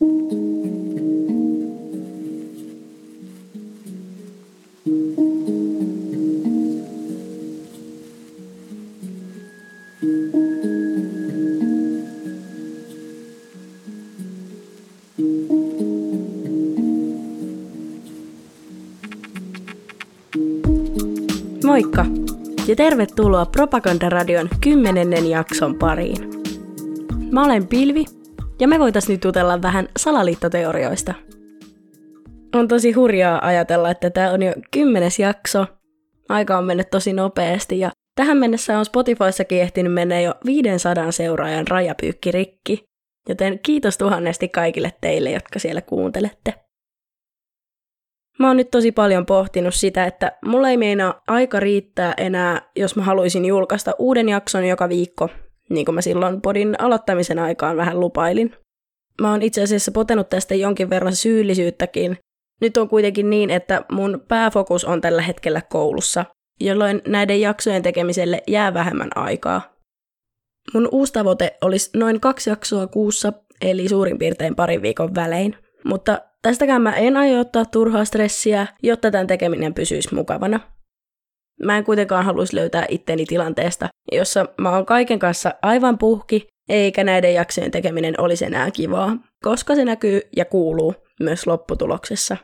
Moikka ja tervetuloa Propagandaradion kymmenennen jakson pariin. Mä olen Pilvi ja me voitais nyt jutella vähän salaliittoteorioista. On tosi hurjaa ajatella, että tämä on jo kymmenes jakso. Aika on mennyt tosi nopeasti ja tähän mennessä on Spotifyssakin ehtinyt mennä jo 500 seuraajan rajapyykki rikki. Joten kiitos tuhannesti kaikille teille, jotka siellä kuuntelette. Mä oon nyt tosi paljon pohtinut sitä, että mulla ei meinaa aika riittää enää, jos mä haluaisin julkaista uuden jakson joka viikko, niin kuin mä silloin podin aloittamisen aikaan vähän lupailin. Mä oon itse asiassa potenut tästä jonkin verran syyllisyyttäkin. Nyt on kuitenkin niin, että mun pääfokus on tällä hetkellä koulussa, jolloin näiden jaksojen tekemiselle jää vähemmän aikaa. Mun uusi tavoite olisi noin kaksi jaksoa kuussa, eli suurin piirtein parin viikon välein. Mutta Tästäkään mä en aio ottaa turhaa stressiä, jotta tämän tekeminen pysyisi mukavana. Mä en kuitenkaan haluaisi löytää itteni tilanteesta, jossa mä oon kaiken kanssa aivan puhki, eikä näiden jaksojen tekeminen olisi enää kivaa, koska se näkyy ja kuuluu myös lopputuloksessa.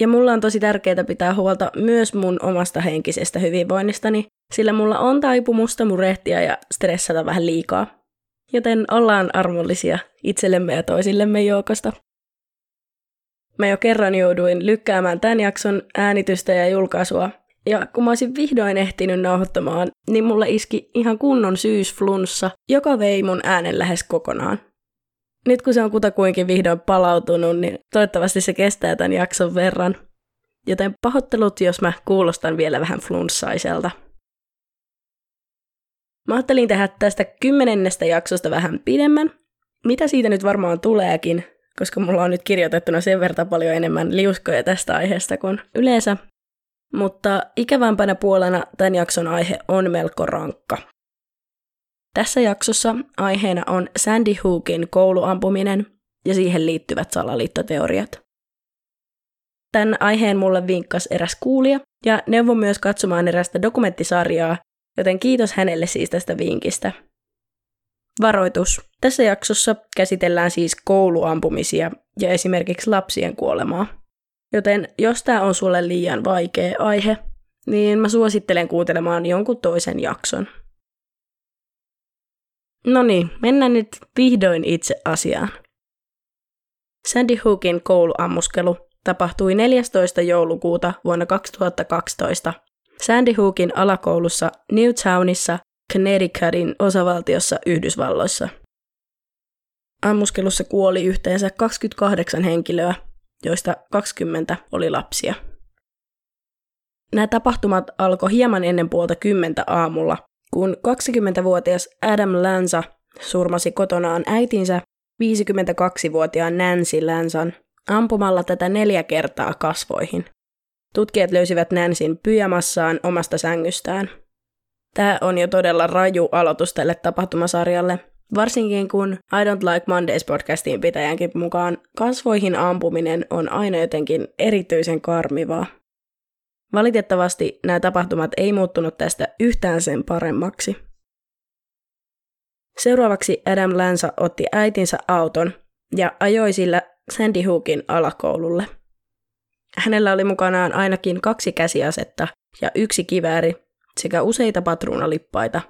Ja mulla on tosi tärkeää pitää huolta myös mun omasta henkisestä hyvinvoinnistani, sillä mulla on taipumusta murehtia ja stressata vähän liikaa. Joten ollaan armollisia itsellemme ja toisillemme joukosta. Mä jo kerran jouduin lykkäämään tämän jakson äänitystä ja julkaisua. Ja kun mä olisin vihdoin ehtinyt nauhoittamaan, niin mulla iski ihan kunnon syysflunssa, joka vei mun äänen lähes kokonaan. Nyt kun se on kutakuinkin vihdoin palautunut, niin toivottavasti se kestää tämän jakson verran. Joten pahoittelut, jos mä kuulostan vielä vähän flunssaiselta. Mä ajattelin tehdä tästä kymmenennestä jaksosta vähän pidemmän, mitä siitä nyt varmaan tuleekin, koska mulla on nyt kirjoitettuna sen verran paljon enemmän liuskoja tästä aiheesta kuin yleensä. Mutta ikävämpänä puolena tämän jakson aihe on melko rankka. Tässä jaksossa aiheena on Sandy Hookin kouluampuminen ja siihen liittyvät salaliittoteoriat. Tämän aiheen mulle vinkkas eräs kuulija ja neuvoi myös katsomaan erästä dokumenttisarjaa, joten kiitos hänelle siis tästä vinkistä. Varoitus. Tässä jaksossa käsitellään siis kouluampumisia ja esimerkiksi lapsien kuolemaa. Joten jos tämä on sulle liian vaikea aihe, niin mä suosittelen kuuntelemaan jonkun toisen jakson. No niin, mennään nyt vihdoin itse asiaan. Sandy Hookin kouluammuskelu tapahtui 14. joulukuuta vuonna 2012 Sandy Hookin alakoulussa Newtownissa Connecticutin osavaltiossa Yhdysvalloissa. Ammuskelussa kuoli yhteensä 28 henkilöä, joista 20 oli lapsia. Nämä tapahtumat alkoi hieman ennen puolta kymmentä aamulla, kun 20-vuotias Adam Lanza surmasi kotonaan äitinsä 52-vuotiaan Nancy Lansan ampumalla tätä neljä kertaa kasvoihin. Tutkijat löysivät Nancyn pyjamassaan omasta sängystään – Tämä on jo todella raju aloitus tälle tapahtumasarjalle, varsinkin kun I Don't Like Mondays podcastiin pitäjänkin mukaan kasvoihin ampuminen on aina jotenkin erityisen karmivaa. Valitettavasti nämä tapahtumat ei muuttunut tästä yhtään sen paremmaksi. Seuraavaksi Adam Lanza otti äitinsä auton ja ajoi sillä Sandy Hookin alakoululle. Hänellä oli mukanaan ainakin kaksi käsiasetta ja yksi kivääri, sekä useita patruunalippaita.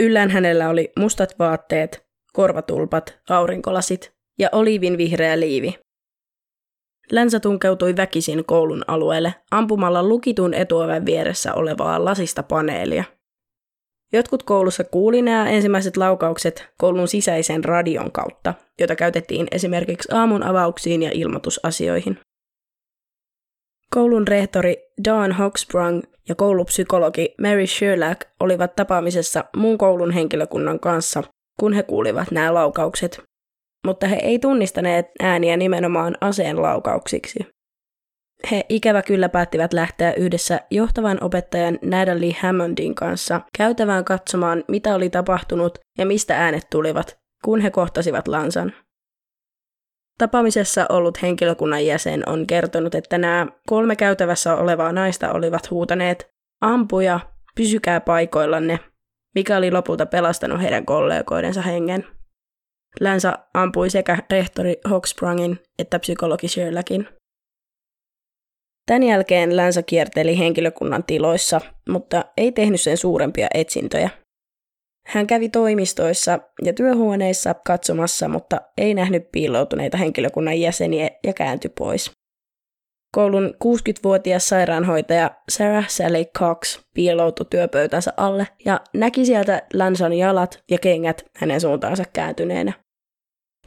Yllään hänellä oli mustat vaatteet, korvatulpat, aurinkolasit ja oliivin vihreä liivi. Länsä tunkeutui väkisin koulun alueelle ampumalla lukitun etuoven vieressä olevaa lasista paneelia. Jotkut koulussa kuuli nämä ensimmäiset laukaukset koulun sisäisen radion kautta, jota käytettiin esimerkiksi aamun avauksiin ja ilmoitusasioihin. Koulun rehtori Dawn Hoxbrung ja koulupsykologi Mary Sherlock olivat tapaamisessa muun koulun henkilökunnan kanssa, kun he kuulivat nämä laukaukset. Mutta he ei tunnistaneet ääniä nimenomaan aseen laukauksiksi. He ikävä kyllä päättivät lähteä yhdessä johtavan opettajan Natalie Hammondin kanssa käytävään katsomaan, mitä oli tapahtunut ja mistä äänet tulivat, kun he kohtasivat Lansan. Tapaamisessa ollut henkilökunnan jäsen on kertonut, että nämä kolme käytävässä olevaa naista olivat huutaneet ampuja, pysykää paikoillanne, mikä oli lopulta pelastanut heidän kollegoidensa hengen. Länsä ampui sekä rehtori Hochsprungin että psykologi Sherlackin. Tämän jälkeen Länsä kierteli henkilökunnan tiloissa, mutta ei tehnyt sen suurempia etsintöjä. Hän kävi toimistoissa ja työhuoneissa katsomassa, mutta ei nähnyt piiloutuneita henkilökunnan jäseniä ja kääntyi pois. Koulun 60-vuotias sairaanhoitaja Sarah Sally Cox piiloutui työpöytänsä alle ja näki sieltä Länsan jalat ja kengät hänen suuntaansa kääntyneenä.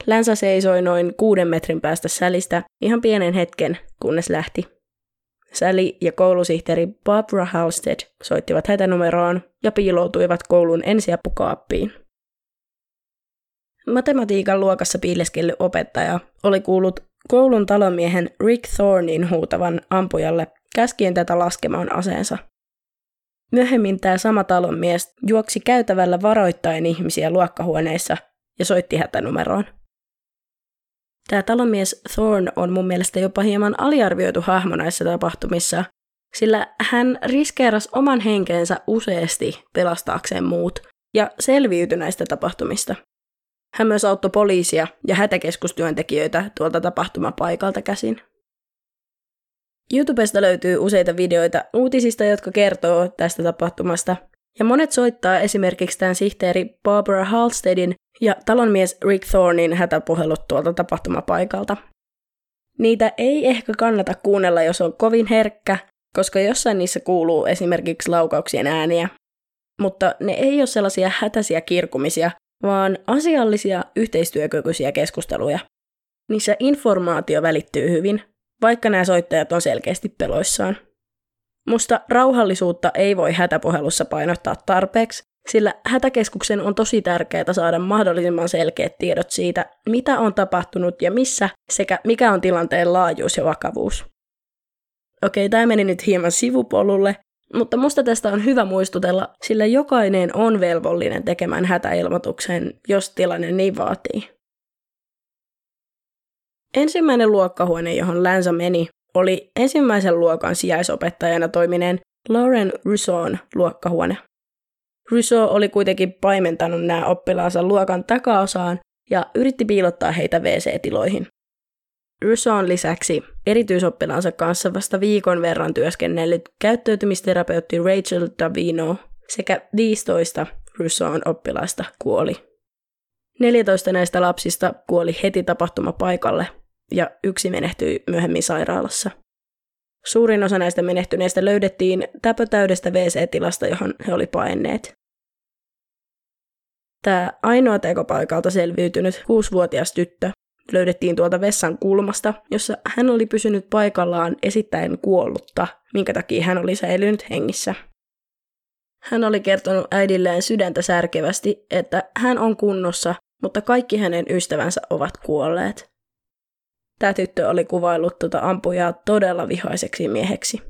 Länsä seisoi noin kuuden metrin päästä Sälistä ihan pienen hetken, kunnes lähti. Sally ja koulusihteeri Barbara Halstead soittivat hätänumeroon ja piiloutuivat koulun ensiapukaappiin. Matematiikan luokassa piileskellyt opettaja oli kuullut koulun talonmiehen Rick Thornin huutavan ampujalle käskien tätä laskemaan aseensa. Myöhemmin tämä sama talonmies juoksi käytävällä varoittain ihmisiä luokkahuoneissa ja soitti hätänumeroon. Tämä talonmies Thorn on mun mielestä jopa hieman aliarvioitu hahmo näissä tapahtumissa, sillä hän riskeerasi oman henkensä useasti pelastaakseen muut ja selviytyi näistä tapahtumista. Hän myös auttoi poliisia ja hätäkeskustyöntekijöitä tuolta tapahtumapaikalta käsin. YouTubesta löytyy useita videoita uutisista, jotka kertoo tästä tapahtumasta, ja monet soittaa esimerkiksi tämän sihteeri Barbara Halstedin ja talonmies Rick Thornin hätäpuhelut tuolta tapahtumapaikalta. Niitä ei ehkä kannata kuunnella, jos on kovin herkkä, koska jossain niissä kuuluu esimerkiksi laukauksien ääniä. Mutta ne ei ole sellaisia hätäisiä kirkumisia, vaan asiallisia yhteistyökykyisiä keskusteluja. Niissä informaatio välittyy hyvin, vaikka nämä soittajat on selkeästi peloissaan. Musta rauhallisuutta ei voi hätäpuhelussa painottaa tarpeeksi, sillä hätäkeskuksen on tosi tärkeää saada mahdollisimman selkeät tiedot siitä, mitä on tapahtunut ja missä, sekä mikä on tilanteen laajuus ja vakavuus. Okei, tämä meni nyt hieman sivupolulle, mutta musta tästä on hyvä muistutella, sillä jokainen on velvollinen tekemään hätäilmoituksen, jos tilanne niin vaatii. Ensimmäinen luokkahuone, johon Länsä meni, oli ensimmäisen luokan sijaisopettajana toimineen Lauren Rousseau'n luokkahuone. Rousseau oli kuitenkin paimentanut nämä oppilaansa luokan takaosaan ja yritti piilottaa heitä WC-tiloihin. Rousseau'n lisäksi erityisoppilaansa kanssa vasta viikon verran työskennellyt käyttäytymisterapeutti Rachel Davino sekä 15 Rousseau'n oppilaista kuoli. 14 näistä lapsista kuoli heti tapahtumapaikalle ja yksi menehtyi myöhemmin sairaalassa. Suurin osa näistä menehtyneistä löydettiin täpötäydestä WC-tilasta, johon he oli paenneet. Tämä ainoa tekopaikalta selviytynyt kuusivuotias tyttö löydettiin tuolta vessan kulmasta, jossa hän oli pysynyt paikallaan esittäen kuollutta, minkä takia hän oli säilynyt hengissä. Hän oli kertonut äidilleen sydäntä särkevästi, että hän on kunnossa, mutta kaikki hänen ystävänsä ovat kuolleet. Tämä tyttö oli kuvaillut tuota ampujaa todella vihaiseksi mieheksi.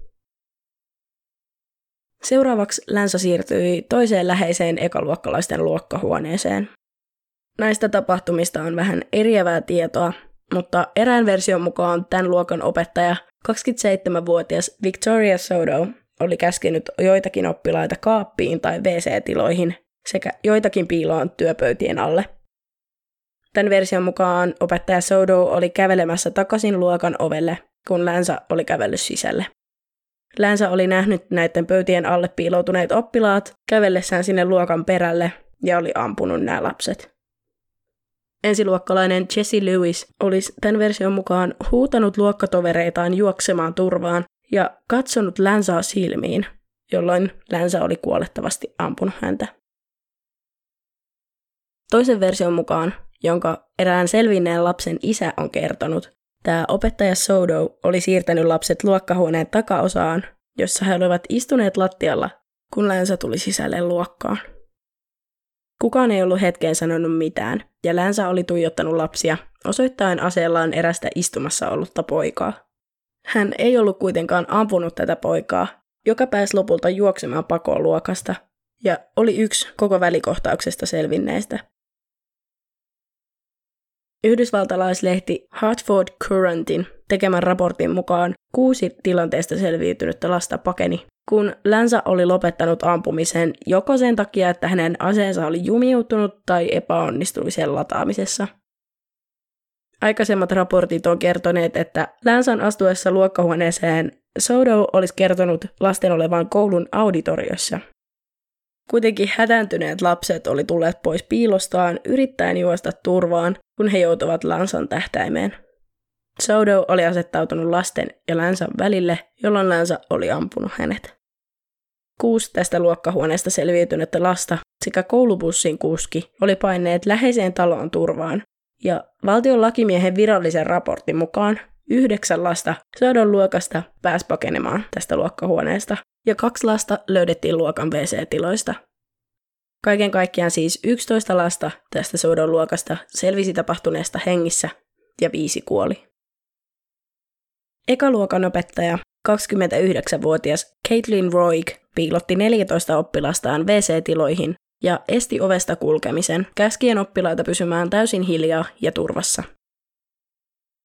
Seuraavaksi Länsä siirtyi toiseen läheiseen ekaluokkalaisten luokkahuoneeseen. Näistä tapahtumista on vähän eriävää tietoa, mutta erään version mukaan tämän luokan opettaja, 27-vuotias Victoria Sodo, oli käskenyt joitakin oppilaita kaappiin tai WC-tiloihin sekä joitakin piiloon työpöytien alle. Tämän version mukaan opettaja Sodo oli kävelemässä takaisin luokan ovelle, kun Länsä oli kävellyt sisälle. Länsä oli nähnyt näiden pöytien alle piiloutuneet oppilaat kävellessään sinne luokan perälle ja oli ampunut nämä lapset. Ensiluokkalainen Jesse Lewis olisi tämän version mukaan huutanut luokkatovereitaan juoksemaan turvaan ja katsonut Länsaa silmiin, jolloin Länsä oli kuolettavasti ampunut häntä. Toisen version mukaan jonka erään selvinneen lapsen isä on kertonut. Tämä opettaja Sodo oli siirtänyt lapset luokkahuoneen takaosaan, jossa he olivat istuneet lattialla, kun Länsä tuli sisälle luokkaan. Kukaan ei ollut hetkeen sanonut mitään, ja Länsä oli tuijottanut lapsia, osoittaen aseellaan erästä istumassa ollutta poikaa. Hän ei ollut kuitenkaan ampunut tätä poikaa, joka pääsi lopulta juoksemaan pakoon luokasta, ja oli yksi koko välikohtauksesta selvinneistä. Yhdysvaltalaislehti Hartford Courantin tekemän raportin mukaan kuusi tilanteesta selviytynyttä lasta pakeni, kun Länsä oli lopettanut ampumisen joko sen takia, että hänen aseensa oli jumiutunut tai epäonnistui sen lataamisessa. Aikaisemmat raportit on kertoneet, että Länsän astuessa luokkahuoneeseen Sodo olisi kertonut lasten olevan koulun auditoriossa. Kuitenkin hätääntyneet lapset oli tulleet pois piilostaan yrittäen juosta turvaan, kun he joutuvat Lansan tähtäimeen. Sodo oli asettautunut lasten ja Lansan välille, jolloin Lansa oli ampunut hänet. Kuusi tästä luokkahuoneesta selviytynyttä lasta sekä koulubussin kuski oli paineet läheiseen taloon turvaan, ja valtion lakimiehen virallisen raportin mukaan yhdeksän lasta Sodon luokasta pääsi pakenemaan tästä luokkahuoneesta, ja kaksi lasta löydettiin luokan WC-tiloista. Kaiken kaikkiaan siis 11 lasta tästä Sodon luokasta selvisi tapahtuneesta hengissä ja viisi kuoli. Ekaluokan opettaja, 29-vuotias Caitlin Roig, piilotti 14 oppilastaan WC-tiloihin ja esti ovesta kulkemisen, käskien oppilaita pysymään täysin hiljaa ja turvassa.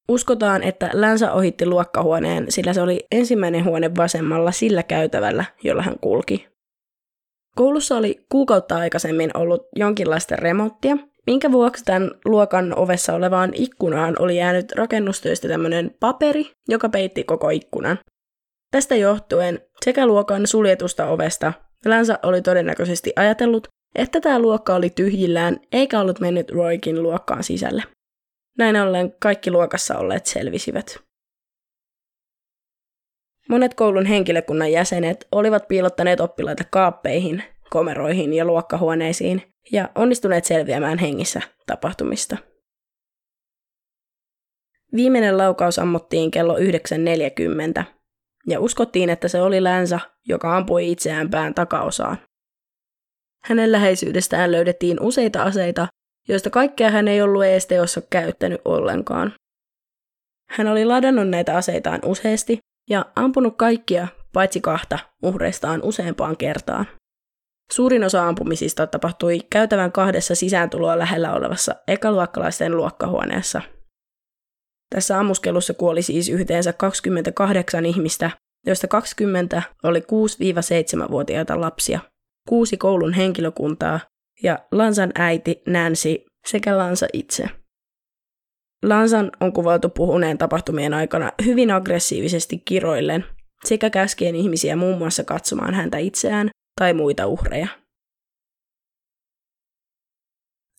Uskotaan, että Länsä ohitti luokkahuoneen, sillä se oli ensimmäinen huone vasemmalla sillä käytävällä, jolla hän kulki. Koulussa oli kuukautta aikaisemmin ollut jonkinlaista remonttia, minkä vuoksi tämän luokan ovessa olevaan ikkunaan oli jäänyt rakennustöistä tämmöinen paperi, joka peitti koko ikkunan. Tästä johtuen sekä luokan suljetusta ovesta Länsä oli todennäköisesti ajatellut, että tämä luokka oli tyhjillään eikä ollut mennyt Roikin luokkaan sisälle. Näin ollen kaikki luokassa olleet selvisivät. Monet koulun henkilökunnan jäsenet olivat piilottaneet oppilaita kaappeihin, komeroihin ja luokkahuoneisiin ja onnistuneet selviämään hengissä tapahtumista. Viimeinen laukaus ammuttiin kello 9.40 ja uskottiin, että se oli Länsä, joka ampui itseään pään takaosaan. Hänen läheisyydestään löydettiin useita aseita, joista kaikkea hän ei ollut edes teossa käyttänyt ollenkaan. Hän oli ladannut näitä aseitaan useasti ja ampunut kaikkia paitsi kahta uhreistaan useampaan kertaan. Suurin osa ampumisista tapahtui käytävän kahdessa sisääntuloa lähellä olevassa ekaluokkalaisten luokkahuoneessa. Tässä ammuskelussa kuoli siis yhteensä 28 ihmistä, joista 20 oli 6-7-vuotiaita lapsia, kuusi koulun henkilökuntaa ja Lansan äiti Nancy sekä Lansa itse. Lansan on kuvailtu puhuneen tapahtumien aikana hyvin aggressiivisesti kiroillen sekä käskien ihmisiä muun muassa katsomaan häntä itseään tai muita uhreja.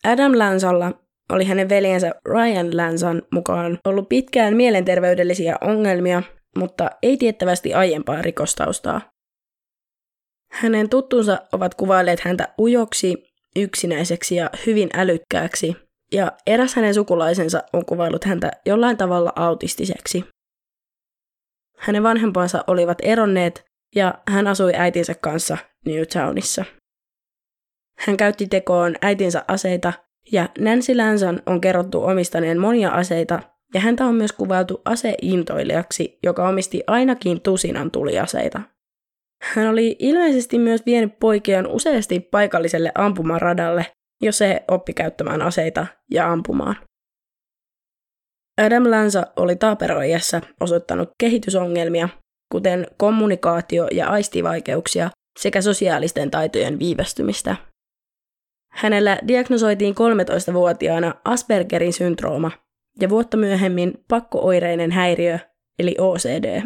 Adam Lansalla oli hänen veljensä Ryan Lansan mukaan ollut pitkään mielenterveydellisiä ongelmia, mutta ei tiettävästi aiempaa rikostaustaa. Hänen tuttunsa ovat kuvailleet häntä ujoksi, yksinäiseksi ja hyvin älykkääksi, ja eräs hänen sukulaisensa on kuvaillut häntä jollain tavalla autistiseksi. Hänen vanhempansa olivat eronneet ja hän asui äitinsä kanssa Newtownissa. Hän käytti tekoon äitinsä aseita ja Nancy Lanson on kerrottu omistaneen monia aseita ja häntä on myös kuvailtu aseintoilijaksi, joka omisti ainakin tusinan tuliaseita. Hän oli ilmeisesti myös vienyt poikiaan useasti paikalliselle ampumaradalle, jos se oppi käyttämään aseita ja ampumaan. Adam Lanza oli taaperoijassa osoittanut kehitysongelmia, kuten kommunikaatio- ja aistivaikeuksia sekä sosiaalisten taitojen viivästymistä. Hänellä diagnosoitiin 13-vuotiaana Aspergerin syndrooma ja vuotta myöhemmin pakkooireinen häiriö eli OCD.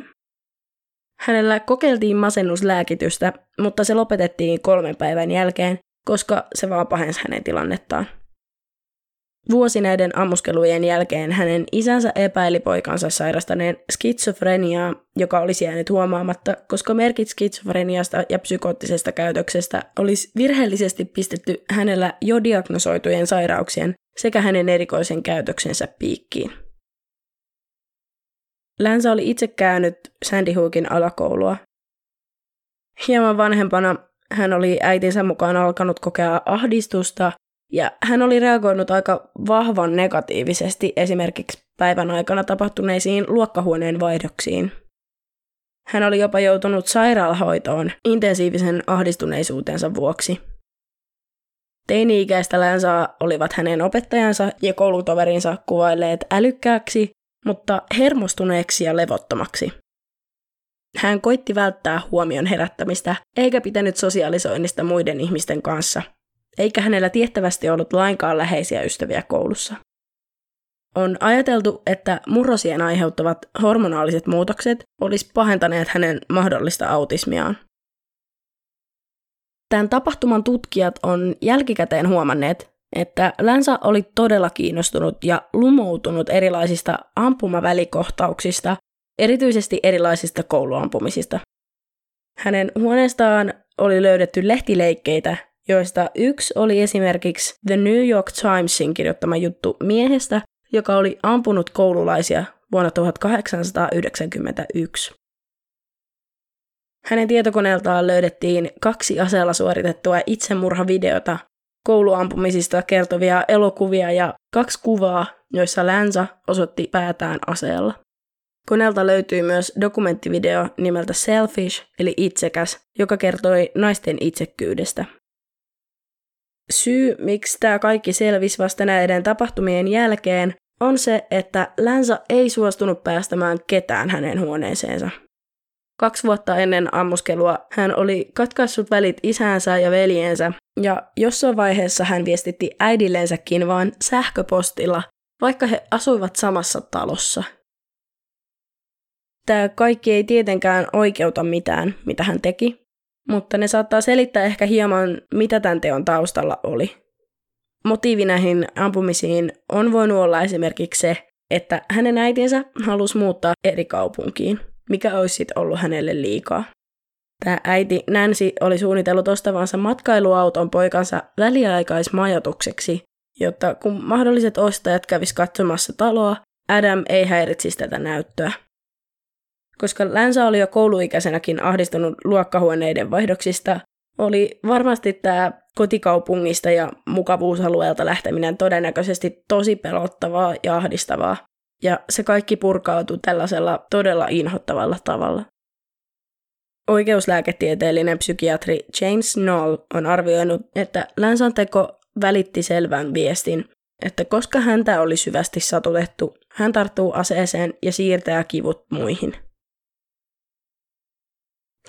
Hänellä kokeiltiin masennuslääkitystä, mutta se lopetettiin kolmen päivän jälkeen, koska se vaan pahensi hänen tilannettaan. Vuosi näiden ammuskelujen jälkeen hänen isänsä epäili poikansa sairastaneen skitsofreniaa, joka olisi jäänyt huomaamatta, koska merkit skitsofreniasta ja psykoottisesta käytöksestä olisi virheellisesti pistetty hänellä jo diagnosoitujen sairauksien sekä hänen erikoisen käytöksensä piikkiin. Länsä oli itse käynyt Sandy Hookin alakoulua. Hieman vanhempana hän oli äitinsä mukaan alkanut kokea ahdistusta ja hän oli reagoinut aika vahvan negatiivisesti esimerkiksi päivän aikana tapahtuneisiin luokkahuoneen vaihdoksiin. Hän oli jopa joutunut sairaalahoitoon intensiivisen ahdistuneisuutensa vuoksi. Teini-ikäistä Länsaa olivat hänen opettajansa ja koulutoverinsa kuvailleet älykkääksi, mutta hermostuneeksi ja levottomaksi. Hän koitti välttää huomion herättämistä, eikä pitänyt sosiaalisoinnista muiden ihmisten kanssa, eikä hänellä tiettävästi ollut lainkaan läheisiä ystäviä koulussa. On ajateltu, että murrosien aiheuttavat hormonaaliset muutokset olisi pahentaneet hänen mahdollista autismiaan. Tämän tapahtuman tutkijat on jälkikäteen huomanneet, että Länsä oli todella kiinnostunut ja lumoutunut erilaisista ampumavälikohtauksista, erityisesti erilaisista kouluampumisista. Hänen huoneestaan oli löydetty lehtileikkeitä, joista yksi oli esimerkiksi The New York Timesin kirjoittama juttu miehestä, joka oli ampunut koululaisia vuonna 1891. Hänen tietokoneeltaan löydettiin kaksi aseella suoritettua itsemurhavideota, kouluampumisista kertovia elokuvia ja kaksi kuvaa, joissa Länsä osoitti päätään aseella. Koneelta löytyi myös dokumenttivideo nimeltä Selfish, eli itsekäs, joka kertoi naisten itsekkyydestä. Syy, miksi tämä kaikki selvisi vasta näiden tapahtumien jälkeen, on se, että Länsä ei suostunut päästämään ketään hänen huoneeseensa. Kaksi vuotta ennen ammuskelua hän oli katkaissut välit isänsä ja veljensä, ja jossain vaiheessa hän viestitti äidillensäkin vain sähköpostilla, vaikka he asuivat samassa talossa. Tämä kaikki ei tietenkään oikeuta mitään, mitä hän teki, mutta ne saattaa selittää ehkä hieman, mitä tämän teon taustalla oli. Motiivi näihin ampumisiin on voinut olla esimerkiksi se, että hänen äitinsä halusi muuttaa eri kaupunkiin, mikä olisi sitten ollut hänelle liikaa. Tämä äiti Nancy oli suunnitellut ostavansa matkailuauton poikansa väliaikaismajoitukseksi, jotta kun mahdolliset ostajat kävis katsomassa taloa, Adam ei häiritsisi tätä näyttöä. Koska Länsä oli jo kouluikäisenäkin ahdistunut luokkahuoneiden vaihdoksista, oli varmasti tämä kotikaupungista ja mukavuusalueelta lähteminen todennäköisesti tosi pelottavaa ja ahdistavaa. Ja se kaikki purkautui tällaisella todella inhottavalla tavalla. Oikeuslääketieteellinen psykiatri James Knoll on arvioinut, että Länsan teko välitti selvän viestin, että koska häntä oli syvästi satutettu, hän tarttuu aseeseen ja siirtää kivut muihin.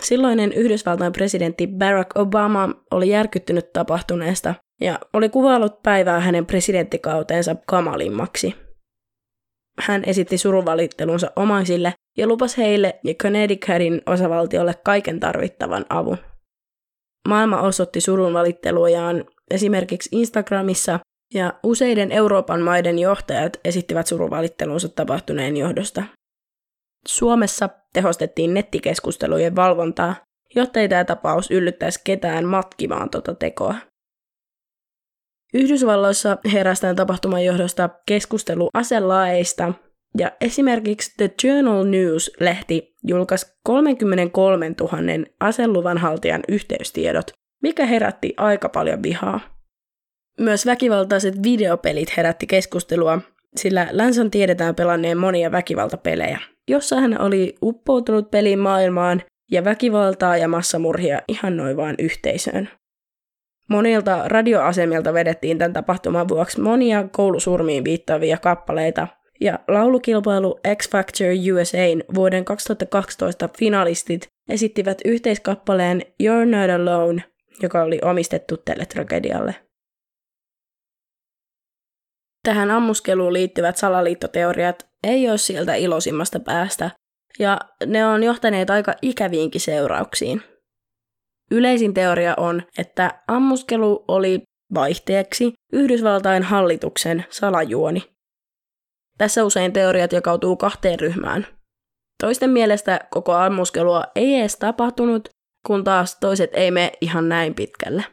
Silloinen Yhdysvaltain presidentti Barack Obama oli järkyttynyt tapahtuneesta ja oli kuvaillut päivää hänen presidenttikauteensa kamalimmaksi. Hän esitti surunvalittelunsa omaisille ja lupasi heille ja Connecticutin osavaltiolle kaiken tarvittavan avun. Maailma osoitti surunvalittelujaan esimerkiksi Instagramissa ja useiden Euroopan maiden johtajat esittivät surunvalittelunsa tapahtuneen johdosta. Suomessa tehostettiin nettikeskustelujen valvontaa, jotta ei tämä tapaus yllyttäisi ketään matkimaan tota tekoa. Yhdysvalloissa herästään tapahtuman johdosta keskustelu aselaeista, ja esimerkiksi The Journal News-lehti julkaisi 33 000 aseluvan haltijan yhteystiedot, mikä herätti aika paljon vihaa. Myös väkivaltaiset videopelit herätti keskustelua, sillä Länson tiedetään pelanneen monia väkivaltapelejä – jossa hän oli uppoutunut pelimaailmaan ja väkivaltaa ja massamurhia ihan noin vaan yhteisöön. Monilta radioasemilta vedettiin tämän tapahtuman vuoksi monia koulusurmiin viittaavia kappaleita, ja laulukilpailu X Factor USAin vuoden 2012 finalistit esittivät yhteiskappaleen You're Not Alone, joka oli omistettu tälle tragedialle. Tähän ammuskeluun liittyvät salaliittoteoriat ei ole sieltä ilosimmasta päästä, ja ne on johtaneet aika ikäviinkin seurauksiin. Yleisin teoria on, että ammuskelu oli vaihteeksi Yhdysvaltain hallituksen salajuoni. Tässä usein teoriat jakautuu kahteen ryhmään. Toisten mielestä koko ammuskelua ei edes tapahtunut, kun taas toiset ei mene ihan näin pitkälle.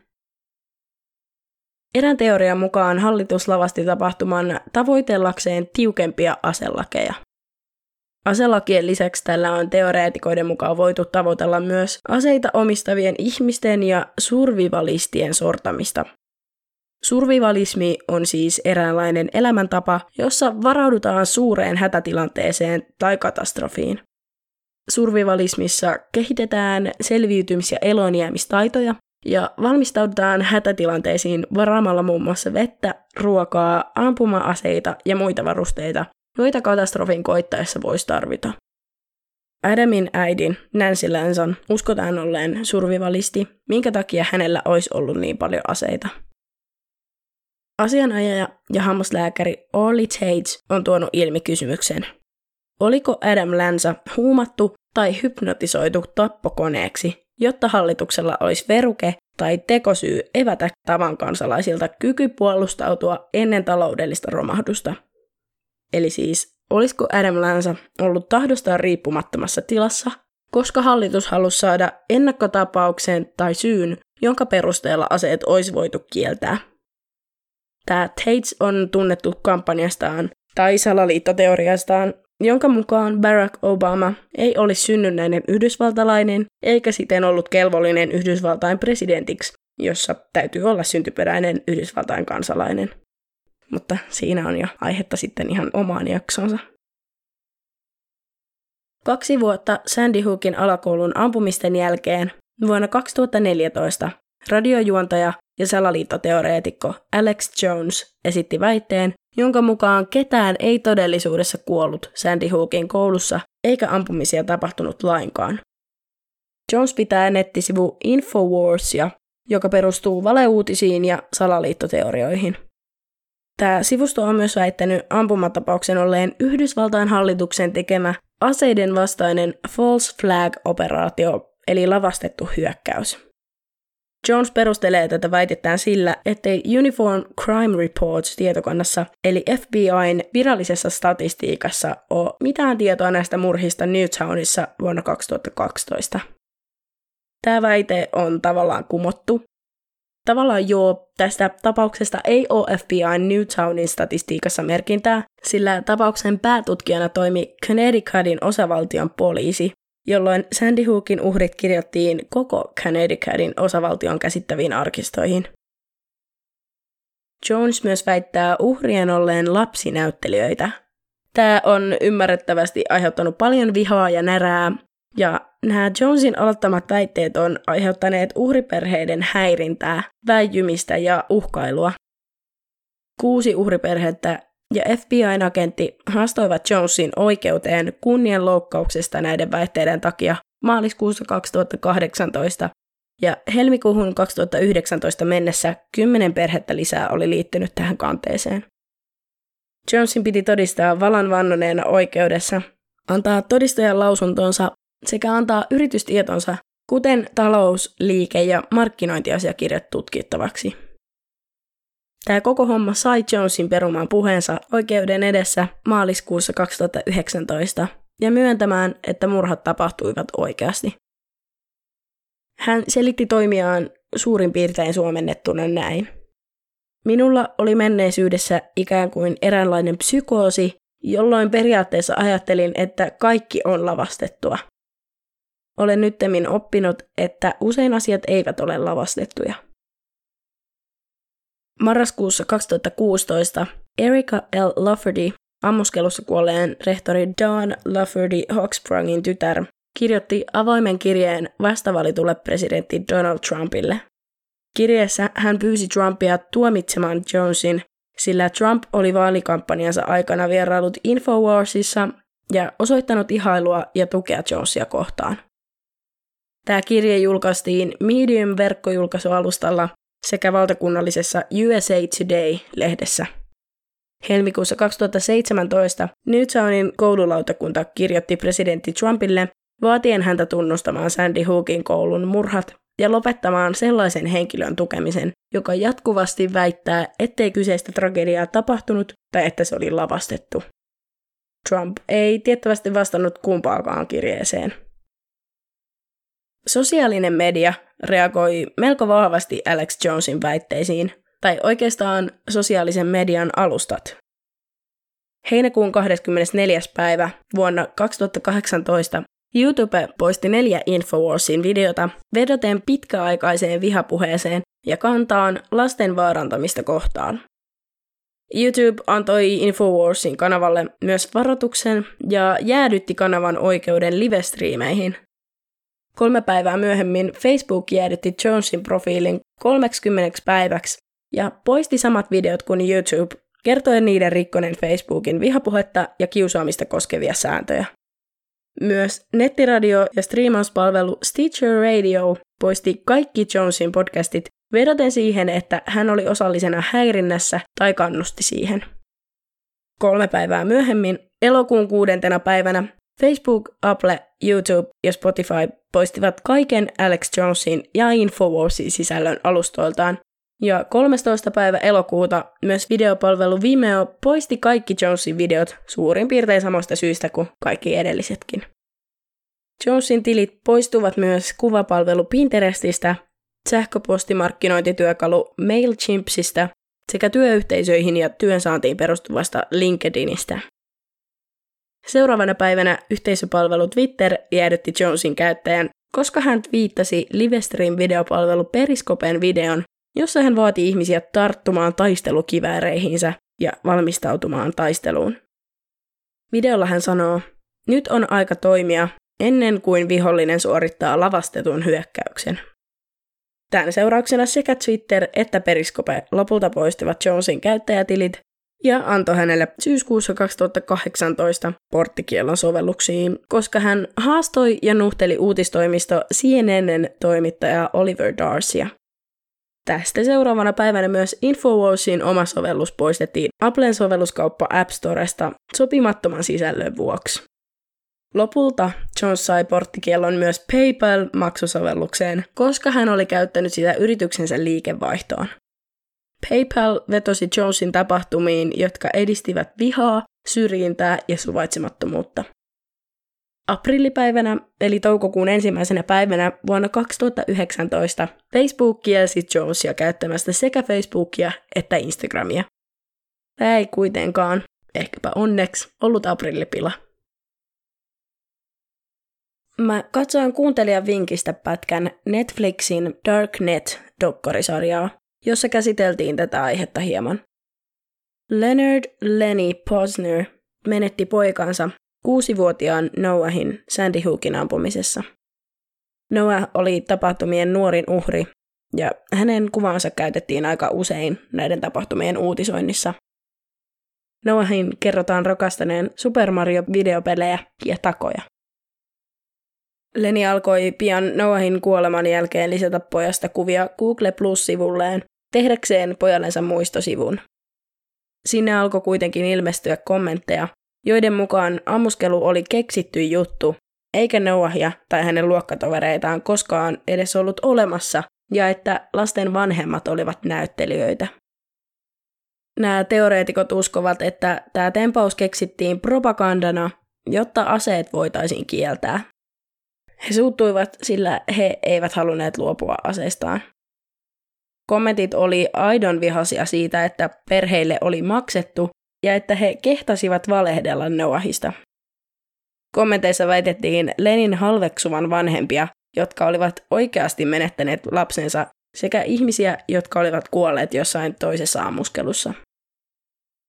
Erään teorian mukaan hallitus lavasti tapahtuman tavoitellakseen tiukempia aselakeja. Aselakien lisäksi tällä on teoreetikoiden mukaan voitu tavoitella myös aseita omistavien ihmisten ja survivalistien sortamista. Survivalismi on siis eräänlainen elämäntapa, jossa varaudutaan suureen hätätilanteeseen tai katastrofiin. Survivalismissa kehitetään selviytymis- ja elonjäämistaitoja, ja valmistaudutaan hätätilanteisiin varaamalla muun muassa vettä, ruokaa, ampuma-aseita ja muita varusteita, joita katastrofin koittaessa voisi tarvita. Adamin äidin, Nancy Lanson, uskotaan olleen survivalisti, minkä takia hänellä olisi ollut niin paljon aseita. Asianajaja ja hammaslääkäri Orly Tate on tuonut ilmi kysymyksen. Oliko Adam Lanza huumattu tai hypnotisoitu tappokoneeksi, jotta hallituksella olisi veruke tai tekosyy evätä tavan kansalaisilta kyky puolustautua ennen taloudellista romahdusta. Eli siis, olisiko Adam Lanza ollut tahdostaan riippumattomassa tilassa, koska hallitus halusi saada ennakkotapauksen tai syyn, jonka perusteella aseet olisi voitu kieltää. Tämä Tates on tunnettu kampanjastaan tai salaliittoteoriastaan, jonka mukaan Barack Obama ei olisi synnynnäinen yhdysvaltalainen eikä siten ollut kelvollinen Yhdysvaltain presidentiksi, jossa täytyy olla syntyperäinen Yhdysvaltain kansalainen. Mutta siinä on jo aihetta sitten ihan omaan jaksonsa. Kaksi vuotta Sandy Hookin alakoulun ampumisten jälkeen vuonna 2014 radiojuontaja ja salaliittoteoreetikko Alex Jones esitti väitteen, jonka mukaan ketään ei todellisuudessa kuollut Sandy Hookin koulussa eikä ampumisia tapahtunut lainkaan. Jones pitää nettisivu Infowarsia, joka perustuu valeuutisiin ja salaliittoteorioihin. Tämä sivusto on myös väittänyt ampumatapauksen olleen Yhdysvaltain hallituksen tekemä aseiden vastainen false flag-operaatio, eli lavastettu hyökkäys. Jones perustelee tätä väitettään sillä, ettei Uniform Crime Reports tietokannassa, eli FBIn virallisessa statistiikassa, ole mitään tietoa näistä murhista Newtownissa vuonna 2012. Tämä väite on tavallaan kumottu. Tavallaan joo, tästä tapauksesta ei ole FBIn Newtownin statistiikassa merkintää, sillä tapauksen päätutkijana toimi Connecticutin osavaltion poliisi, jolloin Sandy Hookin uhrit kirjattiin koko Connecticutin osavaltion käsittäviin arkistoihin. Jones myös väittää uhrien olleen lapsinäyttelijöitä. Tämä on ymmärrettävästi aiheuttanut paljon vihaa ja närää, ja nämä Jonesin aloittamat väitteet on aiheuttaneet uhriperheiden häirintää, väijymistä ja uhkailua. Kuusi uhriperhettä ja FBIn agentti haastoivat Jonesin oikeuteen kunnianloukkauksesta näiden väitteiden takia maaliskuussa 2018 ja helmikuuhun 2019 mennessä kymmenen perhettä lisää oli liittynyt tähän kanteeseen. Jonesin piti todistaa valan vannoneena oikeudessa, antaa todistajan lausuntonsa sekä antaa yritystietonsa, kuten talous-, liike- ja markkinointiasiakirjat tutkittavaksi. Tämä koko homma sai Jonesin perumaan puheensa oikeuden edessä maaliskuussa 2019 ja myöntämään, että murhat tapahtuivat oikeasti. Hän selitti toimiaan suurin piirtein suomennettuna näin. Minulla oli menneisyydessä ikään kuin eräänlainen psykoosi, jolloin periaatteessa ajattelin, että kaikki on lavastettua. Olen nyttemmin oppinut, että usein asiat eivät ole lavastettuja. Marraskuussa 2016 Erika L. Lafferty, ammuskelussa kuolleen rehtori Dawn Lafferty Hochsprungin tytär, kirjoitti avoimen kirjeen vastavalitulle presidentti Donald Trumpille. Kirjeessä hän pyysi Trumpia tuomitsemaan Jonesin, sillä Trump oli vaalikampanjansa aikana vierailut Infowarsissa ja osoittanut ihailua ja tukea Jonesia kohtaan. Tämä kirje julkaistiin Medium-verkkojulkaisualustalla sekä valtakunnallisessa USA Today-lehdessä. Helmikuussa 2017 Newtownin koululautakunta kirjoitti presidentti Trumpille vaatien häntä tunnustamaan Sandy Hookin koulun murhat ja lopettamaan sellaisen henkilön tukemisen, joka jatkuvasti väittää, ettei kyseistä tragediaa tapahtunut tai että se oli lavastettu. Trump ei tiettävästi vastannut kumpaakaan kirjeeseen. Sosiaalinen media reagoi melko vahvasti Alex Jonesin väitteisiin, tai oikeastaan sosiaalisen median alustat. Heinäkuun 24. päivä vuonna 2018 YouTube poisti neljä Infowarsin videota vedoten pitkäaikaiseen vihapuheeseen ja kantaan lasten vaarantamista kohtaan. YouTube antoi Infowarsin kanavalle myös varoituksen ja jäädytti kanavan oikeuden livestriimeihin Kolme päivää myöhemmin Facebook jäädytti Jonesin profiilin 30 päiväksi ja poisti samat videot kuin YouTube, kertoen niiden rikkoneen Facebookin vihapuhetta ja kiusaamista koskevia sääntöjä. Myös nettiradio- ja striimauspalvelu Stitcher Radio poisti kaikki Jonesin podcastit vedoten siihen, että hän oli osallisena häirinnässä tai kannusti siihen. Kolme päivää myöhemmin, elokuun kuudentena päivänä, Facebook, Apple, YouTube ja Spotify poistivat kaiken Alex Jonesin ja Infowarsin sisällön alustoiltaan, ja 13. päivä elokuuta myös videopalvelu Vimeo poisti kaikki Jonesin videot suurin piirtein samasta syystä kuin kaikki edellisetkin. Jonesin tilit poistuvat myös kuvapalvelu Pinterestistä, sähköpostimarkkinointityökalu MailChimpsista sekä työyhteisöihin ja työnsaantiin perustuvasta LinkedInistä. Seuraavana päivänä yhteisöpalvelu Twitter jäädytti Jonesin käyttäjän, koska hän viittasi Livestream-videopalvelu Periskopen videon, jossa hän vaati ihmisiä tarttumaan taistelukivääreihinsä ja valmistautumaan taisteluun. Videolla hän sanoo, nyt on aika toimia ennen kuin vihollinen suorittaa lavastetun hyökkäyksen. Tämän seurauksena sekä Twitter että Periskope lopulta poistivat Jonesin käyttäjätilit ja antoi hänelle syyskuussa 2018 porttikiellon sovelluksiin, koska hän haastoi ja nuhteli uutistoimisto CNNn toimittaja Oliver Darcya. Tästä seuraavana päivänä myös Infowarsin oma sovellus poistettiin Applen sovelluskauppa App Storesta sopimattoman sisällön vuoksi. Lopulta Jones sai porttikiellon myös PayPal-maksusovellukseen, koska hän oli käyttänyt sitä yrityksensä liikevaihtoon. PayPal vetosi Jonesin tapahtumiin, jotka edistivät vihaa, syrjintää ja suvaitsemattomuutta. Aprillipäivänä, eli toukokuun ensimmäisenä päivänä vuonna 2019, Facebook kielsi Jonesia käyttämästä sekä Facebookia että Instagramia. Tämä ei kuitenkaan, ehkäpä onneksi, ollut aprillipila. Mä katsoin kuuntelijan vinkistä pätkän Netflixin Darknet-dokkarisarjaa, jossa käsiteltiin tätä aihetta hieman. Leonard Lenny Posner menetti poikansa kuusivuotiaan Noahin Sandy Hookin ampumisessa. Noah oli tapahtumien nuorin uhri, ja hänen kuvansa käytettiin aika usein näiden tapahtumien uutisoinnissa. Noahin kerrotaan rakastaneen Super Mario-videopelejä ja takoja. Leni alkoi pian Noahin kuoleman jälkeen lisätä pojasta kuvia Google Plus-sivulleen, tehdäkseen pojallensa muistosivun. Sinne alkoi kuitenkin ilmestyä kommentteja, joiden mukaan ammuskelu oli keksitty juttu, eikä Noahia tai hänen luokkatovereitaan koskaan edes ollut olemassa, ja että lasten vanhemmat olivat näyttelijöitä. Nämä teoreetikot uskovat, että tämä tempaus keksittiin propagandana, jotta aseet voitaisiin kieltää. He suuttuivat, sillä he eivät halunneet luopua aseistaan. Kommentit oli aidon vihasia siitä, että perheille oli maksettu ja että he kehtasivat valehdella Noahista. Kommenteissa väitettiin Lenin halveksuvan vanhempia, jotka olivat oikeasti menettäneet lapsensa, sekä ihmisiä, jotka olivat kuolleet jossain toisessa ammuskelussa.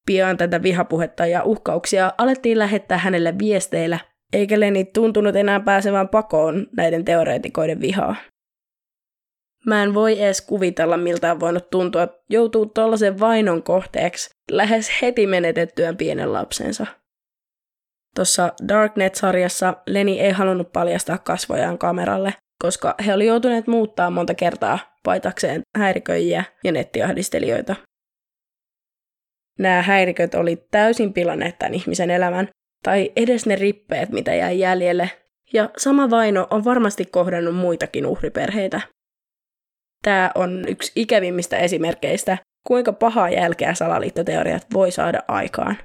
Pian tätä vihapuhetta ja uhkauksia alettiin lähettää hänelle viesteillä, eikä Leni tuntunut enää pääsevän pakoon näiden teoreetikoiden vihaa. Mä en voi edes kuvitella, miltä on voinut tuntua joutuu tuollaisen vainon kohteeksi lähes heti menetettyään pienen lapsensa. Tuossa Darknet-sarjassa Leni ei halunnut paljastaa kasvojaan kameralle, koska he oli joutuneet muuttaa monta kertaa paitakseen häiriköijiä ja nettiahdistelijoita. Nämä häiriköt oli täysin pilanneet tämän ihmisen elämän, tai edes ne rippeet, mitä jäi jäljelle, ja sama vaino on varmasti kohdannut muitakin uhriperheitä. Tämä on yksi ikävimmistä esimerkkeistä, kuinka pahaa jälkeä salaliittoteoriat voi saada aikaan.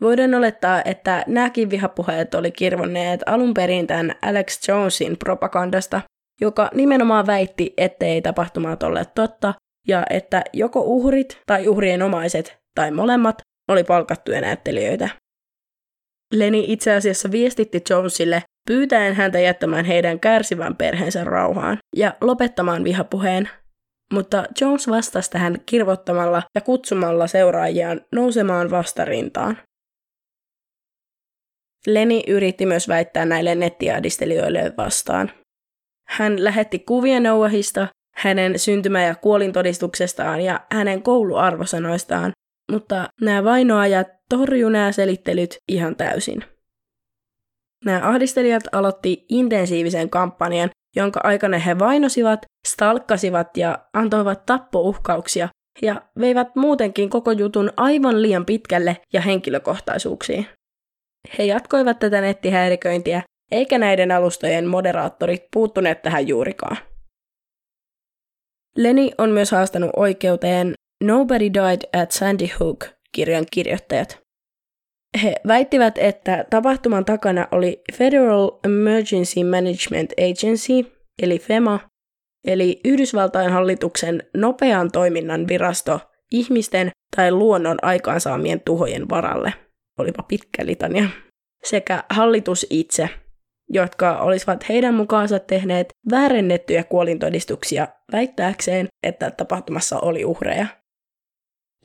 Voidaan olettaa, että nämäkin vihapuheet oli kirvonneet alun perin tämän Alex Jonesin propagandasta, joka nimenomaan väitti, ettei tapahtumat olleet totta, ja että joko uhrit tai uhrien omaiset tai molemmat oli palkattuja näyttelijöitä. Leni itse asiassa viestitti Jonesille pyytäen häntä jättämään heidän kärsivän perheensä rauhaan ja lopettamaan vihapuheen, mutta Jones vastasi tähän kirvottamalla ja kutsumalla seuraajiaan nousemaan vastarintaan. Leni yritti myös väittää näille nettiahdistelijoille vastaan. Hän lähetti kuvia Noahista, hänen syntymä- ja kuolintodistuksestaan ja hänen kouluarvosanoistaan, mutta nämä vainoajat torju nämä selittelyt ihan täysin. Nämä ahdistelijat aloitti intensiivisen kampanjan, jonka aikana he vainosivat, stalkkasivat ja antoivat tappouhkauksia ja veivät muutenkin koko jutun aivan liian pitkälle ja henkilökohtaisuuksiin. He jatkoivat tätä nettihäiriköintiä, eikä näiden alustojen moderaattorit puuttuneet tähän juurikaan. Leni on myös haastanut oikeuteen Nobody Died at Sandy Hook kirjan kirjoittajat. He väittivät, että tapahtuman takana oli Federal Emergency Management Agency, eli FEMA, eli Yhdysvaltain hallituksen nopean toiminnan virasto ihmisten tai luonnon aikaansaamien tuhojen varalle. Olipa pitkä litania. Sekä hallitus itse, jotka olisivat heidän mukaansa tehneet väärennettyjä kuolintodistuksia väittääkseen, että tapahtumassa oli uhreja.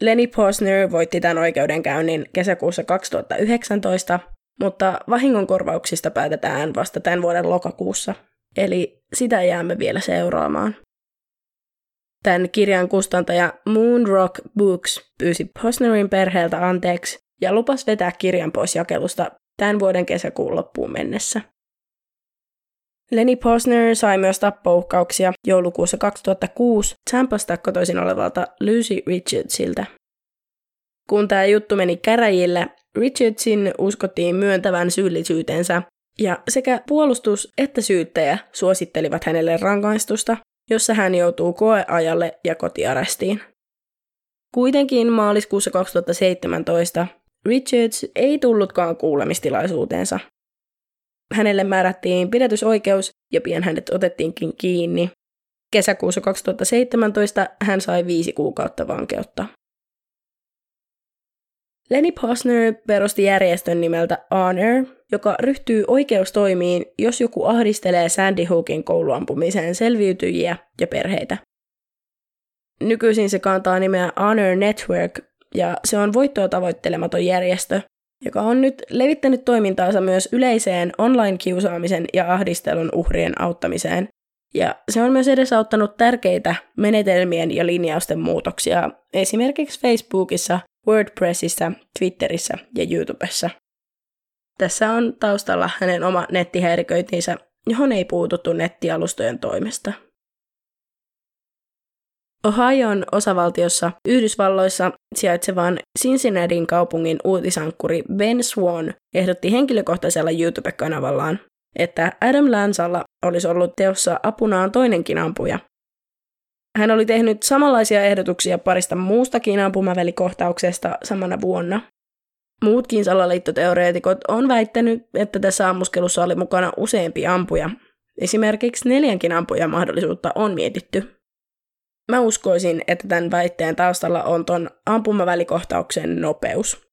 Lenny Posner voitti tämän oikeudenkäynnin kesäkuussa 2019, mutta vahingonkorvauksista päätetään vasta tämän vuoden lokakuussa, eli sitä jäämme vielä seuraamaan. Tämän kirjan kustantaja Moonrock Books pyysi Posnerin perheeltä anteeksi ja lupas vetää kirjan pois jakelusta tämän vuoden kesäkuun loppuun mennessä. Lenny Posner sai myös tappouhkauksia joulukuussa 2006 Tampasta kotoisin olevalta Lucy Richardsilta. Kun tämä juttu meni käräjille, Richardsin uskottiin myöntävän syyllisyytensä, ja sekä puolustus että syyttäjä suosittelivat hänelle rangaistusta, jossa hän joutuu koeajalle ja kotiarestiin. Kuitenkin maaliskuussa 2017 Richards ei tullutkaan kuulemistilaisuuteensa, Hänelle määrättiin pidätysoikeus ja pian hänet otettiinkin kiinni. Kesäkuussa 2017 hän sai viisi kuukautta vankeutta. Lenny Posner perusti järjestön nimeltä Honor, joka ryhtyy oikeustoimiin, jos joku ahdistelee Sandy Hookin kouluampumiseen selviytyjiä ja perheitä. Nykyisin se kantaa nimeä Honor Network, ja se on voittoa tavoittelematon järjestö, joka on nyt levittänyt toimintaansa myös yleiseen online-kiusaamisen ja ahdistelun uhrien auttamiseen. Ja se on myös edesauttanut tärkeitä menetelmien ja linjausten muutoksia esimerkiksi Facebookissa, WordPressissa, Twitterissä ja YouTubessa. Tässä on taustalla hänen oma nettihäiriköintinsä, johon ei puututtu nettialustojen toimesta. Ohioon osavaltiossa Yhdysvalloissa sijaitsevan Cincinnatin kaupungin uutisankkuri Ben Swan ehdotti henkilökohtaisella YouTube-kanavallaan, että Adam Lansalla olisi ollut teossa apunaan toinenkin ampuja. Hän oli tehnyt samanlaisia ehdotuksia parista muustakin ampumavälikohtauksesta samana vuonna. Muutkin salaliittoteoreetikot on väittänyt, että tässä ammuskelussa oli mukana useampi ampuja. Esimerkiksi neljänkin ampujan mahdollisuutta on mietitty. Mä uskoisin, että tämän väitteen taustalla on ton ampumavälikohtauksen nopeus.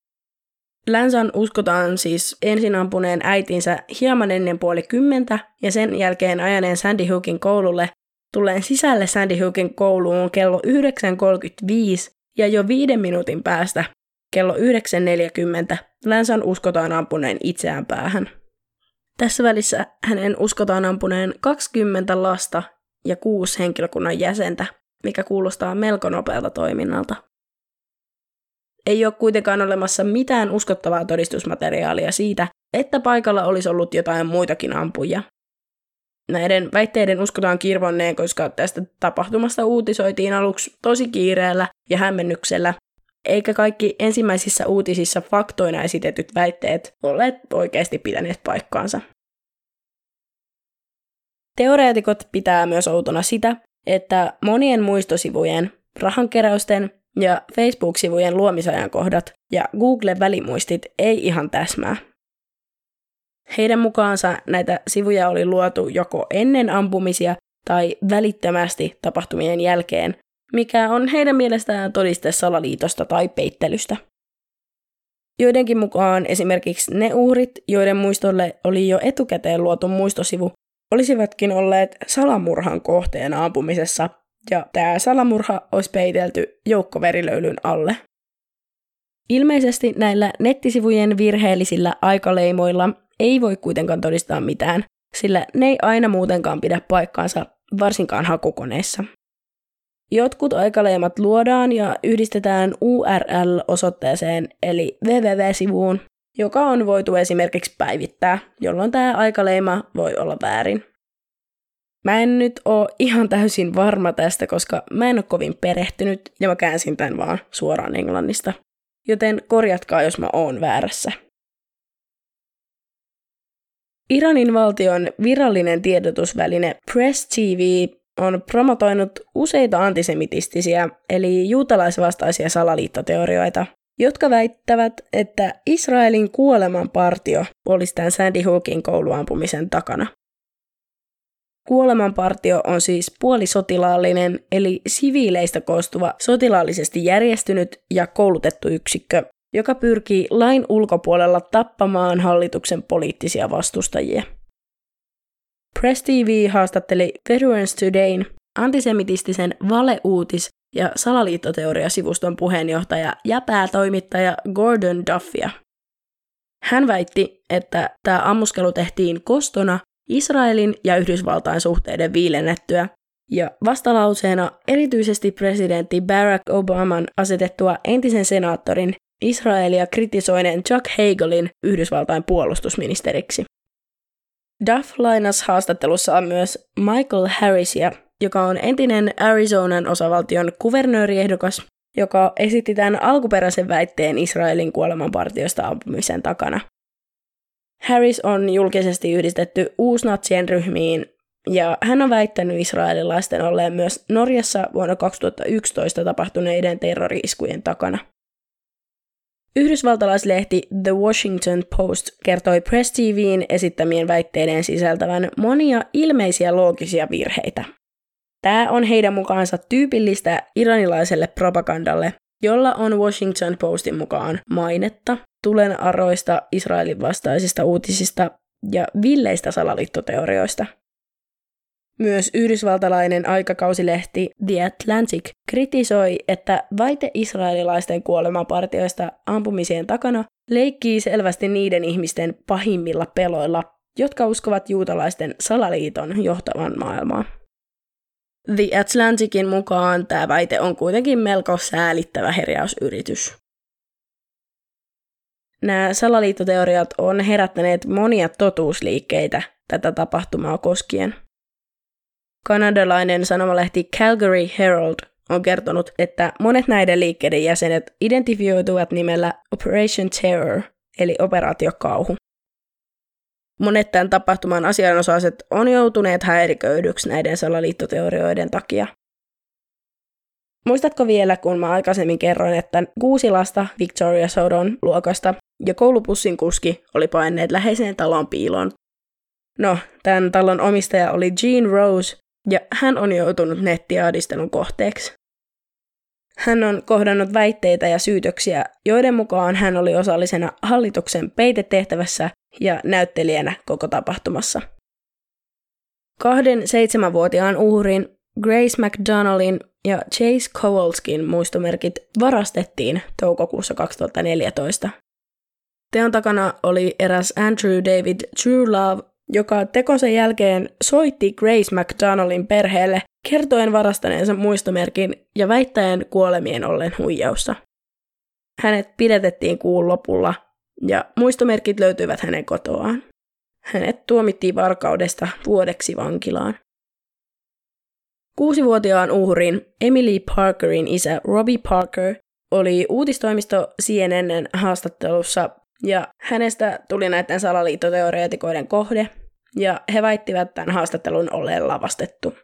Länsan uskotaan siis ensin ampuneen äitinsä hieman ennen puoli kymmentä ja sen jälkeen ajaneen Sandy Hookin koululle, tulleen sisälle Sandy Hookin kouluun kello 9.35 ja jo viiden minuutin päästä kello 9.40 Länsan uskotaan ampuneen itseään päähän. Tässä välissä hänen uskotaan ampuneen 20 lasta ja kuusi henkilökunnan jäsentä, mikä kuulostaa melko nopealta toiminnalta. Ei ole kuitenkaan olemassa mitään uskottavaa todistusmateriaalia siitä, että paikalla olisi ollut jotain muitakin ampujia. Näiden väitteiden uskotaan kirvonneen, koska tästä tapahtumasta uutisoitiin aluksi tosi kiireellä ja hämmennyksellä, eikä kaikki ensimmäisissä uutisissa faktoina esitetyt väitteet olleet oikeasti pitäneet paikkaansa. Teoreetikot pitää myös outona sitä, että monien muistosivujen, rahankeräysten ja Facebook-sivujen luomisajankohdat ja Googlen välimuistit ei ihan täsmää. Heidän mukaansa näitä sivuja oli luotu joko ennen ampumisia tai välittömästi tapahtumien jälkeen, mikä on heidän mielestään todiste salaliitosta tai peittelystä. Joidenkin mukaan esimerkiksi ne uhrit, joiden muistolle oli jo etukäteen luotu muistosivu, olisivatkin olleet salamurhan kohteena ampumisessa, ja tämä salamurha olisi peitelty joukkoverilöylyn alle. Ilmeisesti näillä nettisivujen virheellisillä aikaleimoilla ei voi kuitenkaan todistaa mitään, sillä ne ei aina muutenkaan pidä paikkaansa, varsinkaan hakukoneissa. Jotkut aikaleimat luodaan ja yhdistetään URL-osoitteeseen eli www-sivuun, joka on voitu esimerkiksi päivittää, jolloin tämä aikaleima voi olla väärin. Mä en nyt oo ihan täysin varma tästä, koska mä en ole kovin perehtynyt ja mä käänsin tämän vaan suoraan englannista. Joten korjatkaa, jos mä oon väärässä. Iranin valtion virallinen tiedotusväline Press TV on promotoinut useita antisemitistisiä eli juutalaisvastaisia salaliittoteorioita, jotka väittävät, että Israelin kuolemanpartio olisi tämän Sandy Hookin kouluampumisen takana. Kuolemanpartio on siis puolisotilaallinen eli siviileistä koostuva sotilaallisesti järjestynyt ja koulutettu yksikkö, joka pyrkii lain ulkopuolella tappamaan hallituksen poliittisia vastustajia. Press TV haastatteli Veterans Todayn antisemitistisen valeuutis- ja salaliittoteoriasivuston puheenjohtaja ja päätoimittaja Gordon Duffia. Hän väitti, että tämä ammuskelu tehtiin kostona Israelin ja Yhdysvaltain suhteiden viilennettyä, ja vastalauseena erityisesti presidentti Barack Obaman asetettua entisen senaattorin Israelia kritisoineen Chuck Hagelin Yhdysvaltain puolustusministeriksi. Duff lainas haastattelussaan myös Michael Harrisia, joka on entinen Arizonan osavaltion kuvernööriehdokas, joka esitti tämän alkuperäisen väitteen Israelin kuolemanpartiosta ampumisen takana. Harris on julkisesti yhdistetty uusnatsien ryhmiin, ja hän on väittänyt israelilaisten olleen myös Norjassa vuonna 2011 tapahtuneiden terrori-iskujen takana. Yhdysvaltalaislehti The Washington Post kertoi Press TVin esittämien väitteiden sisältävän monia ilmeisiä loogisia virheitä. Tämä on heidän mukaansa tyypillistä iranilaiselle propagandalle, jolla on Washington Postin mukaan mainetta tulenarroista Israelin vastaisista uutisista ja villeistä salaliittoteorioista. Myös yhdysvaltalainen aikakausilehti The Atlantic kritisoi, että väite israelilaisten kuolemapartioista ampumisien takana leikkii selvästi niiden ihmisten pahimmilla peloilla, jotka uskovat juutalaisten salaliiton johtavan maailmaa. The Atlanticin mukaan tämä väite on kuitenkin melko säälittävä herjausyritys. Nämä salaliittoteoriat on herättäneet monia totuusliikkeitä tätä tapahtumaa koskien. Kanadalainen sanomalehti Calgary Herald on kertonut, että monet näiden liikkeiden jäsenet identifioituvat nimellä Operation Terror, eli operaatio kauhu. Monet tämän tapahtuman asianosaiset on joutuneet häiriköidyksi näiden salaliittoteorioiden takia. Muistatko vielä, kun mä aikaisemmin kerroin, että kuusi lasta Victoria Sodon luokasta ja koulupussin kuski oli paineet läheiseen talon piiloon? No, tämän talon omistaja oli Jean Rose, ja hän on joutunut nettiaadistelun kohteeksi. Hän on kohdannut väitteitä ja syytöksiä, joiden mukaan hän oli osallisena hallituksen peitetehtävässä ja näyttelijänä koko tapahtumassa. Kahden seitsemänvuotiaan uhrin Grace McDonaldin ja Chase Kowalskin muistomerkit varastettiin toukokuussa 2014. Teon takana oli eräs Andrew David True Love, joka tekonsa jälkeen soitti Grace McDonaldin perheelle kertoen varastaneensa muistomerkin ja väittäen kuolemien ollen huijausta. Hänet pidätettiin kuun lopulla ja muistomerkit löytyivät hänen kotoaan. Hänet tuomittiin varkaudesta vuodeksi vankilaan. Kuusivuotiaan uhrin Emily Parkerin isä Robbie Parker oli uutistoimisto CNNn haastattelussa ja hänestä tuli näiden salaliittoteoreetikoiden kohde ja he väittivät tämän haastattelun olleen lavastettu.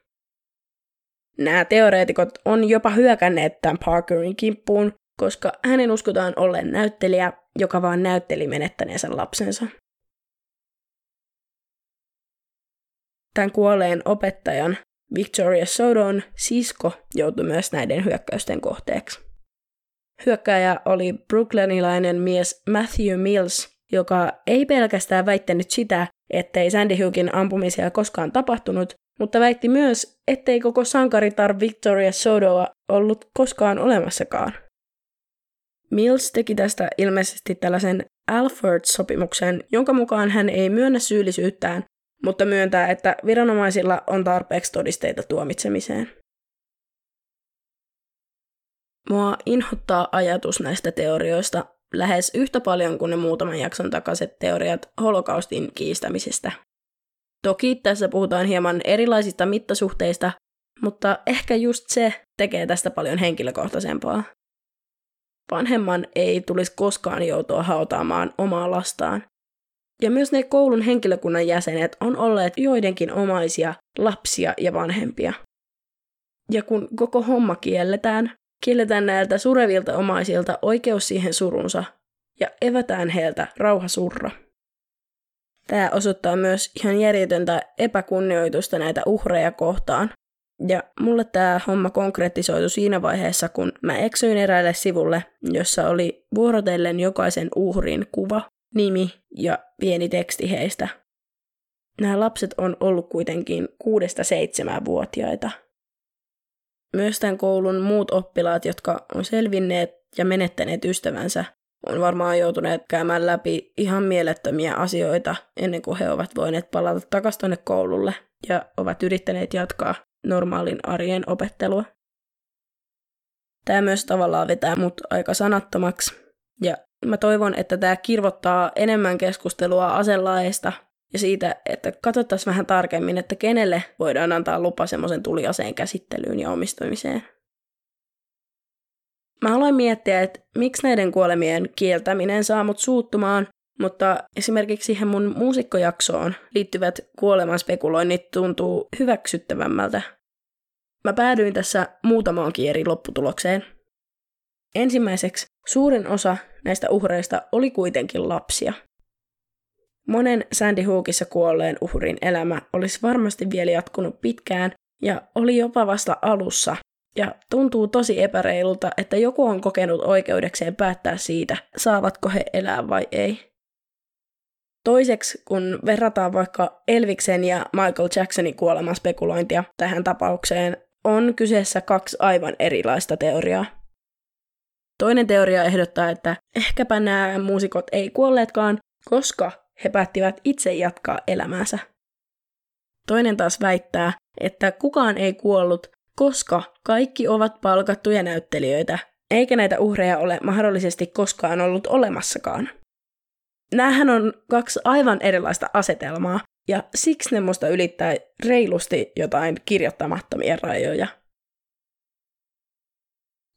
Nämä teoreetikot on jopa hyökänneet tämän Parkerin kimppuun, koska hänen uskotaan olleen näyttelijä, joka vaan näytteli menettäneensä lapsensa. Tämän kuolleen opettajan Victoria Sodon sisko joutui myös näiden hyökkäysten kohteeksi. Hyökkäjä oli brooklynilainen mies Matthew Mills, joka ei pelkästään väittänyt sitä, ettei Sandy Hookin ampumisia koskaan tapahtunut, mutta väitti myös, ettei koko sankaritar Victoria Sodoa ollut koskaan olemassakaan. Mills teki tästä ilmeisesti tällaisen Alford-sopimuksen, jonka mukaan hän ei myönnä syyllisyyttään, mutta myöntää, että viranomaisilla on tarpeeksi todisteita tuomitsemiseen. Mua inhottaa ajatus näistä teorioista lähes yhtä paljon kuin ne muutaman jakson takaiset teoriat holokaustin kiistämisestä. Toki tässä puhutaan hieman erilaisista mittasuhteista, mutta ehkä just se tekee tästä paljon henkilökohtaisempaa. Vanhemman ei tulisi koskaan joutua hautaamaan omaa lastaan. Ja myös ne koulun henkilökunnan jäsenet on olleet joidenkin omaisia lapsia ja vanhempia. Ja kun koko homma kielletään, kielletään näiltä surevilta omaisilta oikeus siihen surunsa ja evätään heiltä rauha surra. Tämä osoittaa myös ihan järjetöntä epäkunnioitusta näitä uhreja kohtaan. Ja mulle tämä homma konkretisoitu siinä vaiheessa, kun mä eksyin eräälle sivulle, jossa oli vuorotellen jokaisen uhrin kuva, nimi ja pieni teksti heistä. Nämä lapset on ollut kuitenkin kuudesta seitsemään vuotiaita. Myös tämän koulun muut oppilaat, jotka on selvinneet ja menettäneet ystävänsä, on varmaan joutuneet käymään läpi ihan mielettömiä asioita ennen kuin he ovat voineet palata takaisin tuonne koululle ja ovat yrittäneet jatkaa normaalin arjen opettelua. Tämä myös tavallaan vetää mut aika sanattomaksi ja mä toivon, että tämä kirvottaa enemmän keskustelua aselaeista ja siitä, että katsottaisiin vähän tarkemmin, että kenelle voidaan antaa lupa semmoisen tuliaseen käsittelyyn ja omistamiseen. Mä aloin miettiä, että miksi näiden kuolemien kieltäminen saa mut suuttumaan, mutta esimerkiksi siihen mun muusikkojaksoon liittyvät kuoleman spekuloinnit tuntuu hyväksyttävämmältä. Mä päädyin tässä muutamaankin eri lopputulokseen. Ensimmäiseksi suurin osa näistä uhreista oli kuitenkin lapsia. Monen Sandy Hookissa kuolleen uhrin elämä olisi varmasti vielä jatkunut pitkään ja oli jopa vasta alussa, ja tuntuu tosi epäreilulta, että joku on kokenut oikeudekseen päättää siitä, saavatko he elää vai ei. Toiseksi, kun verrataan vaikka Elviksen ja Michael Jacksonin kuoleman spekulointia tähän tapaukseen, on kyseessä kaksi aivan erilaista teoriaa. Toinen teoria ehdottaa, että ehkäpä nämä muusikot ei kuolleetkaan, koska he päättivät itse jatkaa elämäänsä. Toinen taas väittää, että kukaan ei kuollut, koska kaikki ovat palkattuja näyttelijöitä, eikä näitä uhreja ole mahdollisesti koskaan ollut olemassakaan. Nämähän on kaksi aivan erilaista asetelmaa, ja siksi ne musta ylittää reilusti jotain kirjoittamattomia rajoja.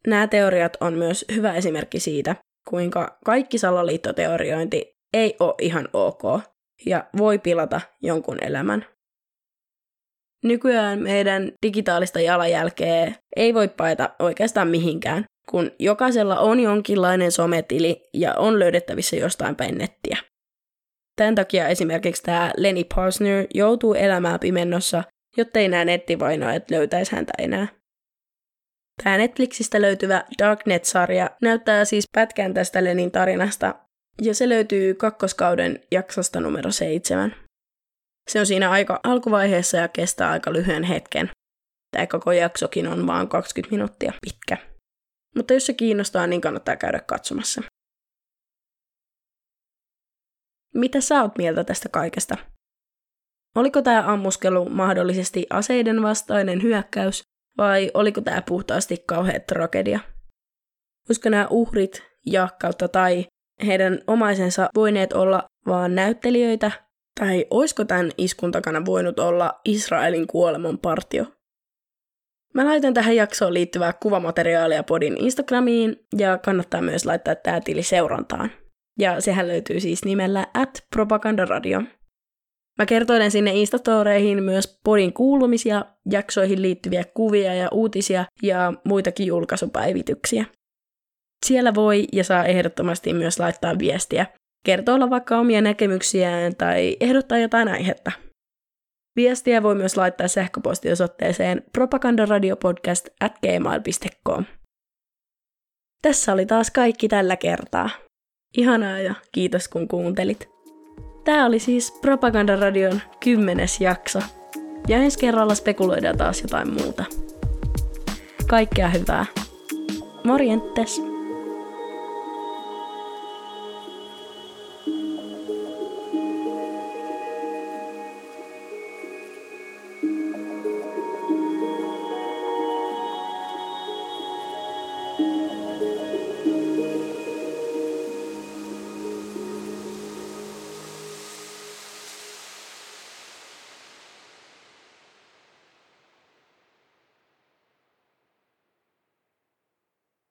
Nämä teoriat on myös hyvä esimerkki siitä, kuinka kaikki salaliittoteoriointi ei ole ihan ok ja voi pilata jonkun elämän. Nykyään meidän digitaalista jalanjälkeä ei voi paeta oikeastaan mihinkään, kun jokaisella on jonkinlainen sometili ja on löydettävissä jostain päin nettiä. Tämän takia esimerkiksi tämä Lenny Parsner joutuu elämään pimennossa, jottei nämä nettivainoajat löytäisi häntä enää. Tämä Netflixistä löytyvä Darknet-sarja näyttää siis pätkän tästä Lenin tarinasta, ja se löytyy kakkoskauden jaksosta numero seitsemän. Se on siinä aika alkuvaiheessa ja kestää aika lyhyen hetken. Tämä koko jaksokin on vain 20 minuuttia pitkä. Mutta jos se kiinnostaa, niin kannattaa käydä katsomassa. Mitä sä oot mieltä tästä kaikesta? Oliko tämä ammuskelu mahdollisesti aseiden vastainen hyökkäys vai oliko tämä puhtaasti kauhea tragedia? Olisiko nämä uhrit ja kautta tai heidän omaisensa voineet olla vaan näyttelijöitä tai oisko tämän iskun takana voinut olla Israelin kuoleman partio? Mä laitan tähän jaksoon liittyvää kuvamateriaalia podin Instagramiin ja kannattaa myös laittaa tämä tili seurantaan. Ja sehän löytyy siis nimellä at propagandaradio. Mä kertoilen sinne Instastoreihin myös podin kuulumisia, jaksoihin liittyviä kuvia ja uutisia ja muitakin julkaisupäivityksiä. Siellä voi ja saa ehdottomasti myös laittaa viestiä, kertoa vaikka omia näkemyksiään tai ehdottaa jotain aihetta. Viestiä voi myös laittaa sähköpostiosoitteeseen propagandaradiopodcast at gmail.com. Tässä oli taas kaikki tällä kertaa. Ihanaa ja kiitos kun kuuntelit. Tämä oli siis Propagandaradion kymmenes jakso. Ja ensi kerralla spekuloidaan taas jotain muuta. Kaikkea hyvää. Morjentes!